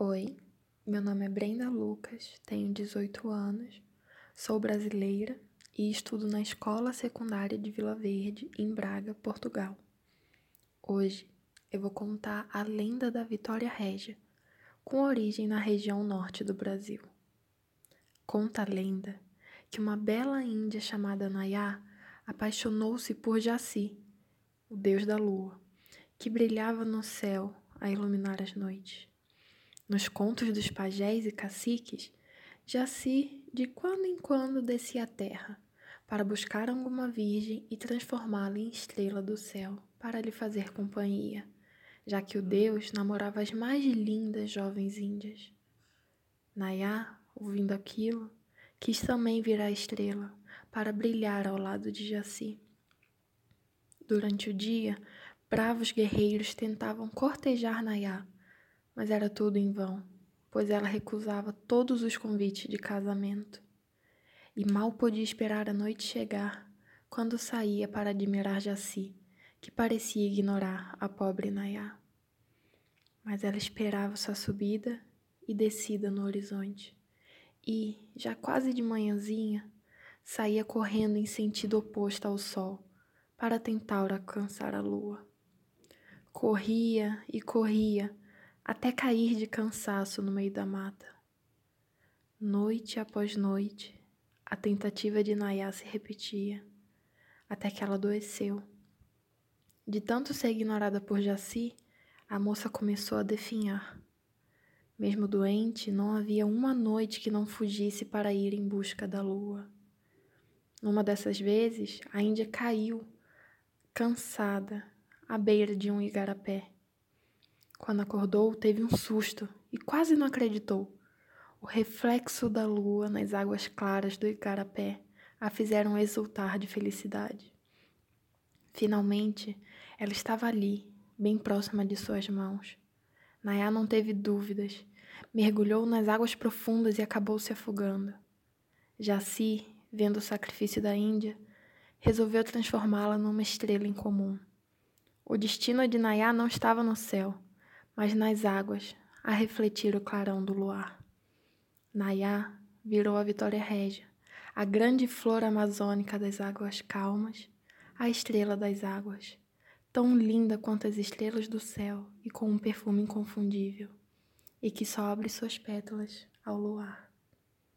Oi, meu nome é Brenda Lucas, tenho 18 anos, sou brasileira e estudo na Escola Secundária de Vila Verde, em Braga, Portugal. Hoje eu vou contar a lenda da Vitória Régia, com origem na região norte do Brasil. Conta a lenda que uma bela índia chamada Nayá apaixonou-se por Jaci, o deus da lua, que brilhava no céu a iluminar as noites. Nos contos dos pajés e caciques, Jaci de quando em quando descia à terra para buscar alguma virgem e transformá-la em estrela do céu para lhe fazer companhia, já que o deus namorava as mais lindas jovens índias. Nayá, ouvindo aquilo, quis também virar estrela para brilhar ao lado de Jaci. Durante o dia, bravos guerreiros tentavam cortejar Nayá, mas era tudo em vão, pois ela recusava todos os convites de casamento. E mal podia esperar a noite chegar quando saía para admirar Jaci, que parecia ignorar a pobre Nayá. Mas ela esperava sua subida e descida no horizonte. E, já quase de manhãzinha, saía correndo em sentido oposto ao sol para tentar alcançar a lua. Corria e corria até cair de cansaço no meio da mata. Noite após noite, a tentativa de Nayá se repetia, até que ela adoeceu. De tanto ser ignorada por Jaci, a moça começou a definhar. Mesmo doente, não havia uma noite que não fugisse para ir em busca da lua. Numa dessas vezes, a Índia caiu, cansada, à beira de um igarapé. Quando acordou, teve um susto e quase não acreditou. O reflexo da lua nas águas claras do Icarapé a fizeram exultar de felicidade. Finalmente, ela estava ali, bem próxima de suas mãos. Nayá não teve dúvidas, mergulhou nas águas profundas e acabou se afogando. Jaci, vendo o sacrifício da Índia, resolveu transformá-la numa estrela incomum. O destino de Nayá não estava no céu, mas nas águas, a refletir o clarão do luar. Nayá virou a Vitória Régia, a grande flor amazônica das águas calmas, a estrela das águas, tão linda quanto as estrelas do céu e com um perfume inconfundível, e que só abre suas pétalas ao luar.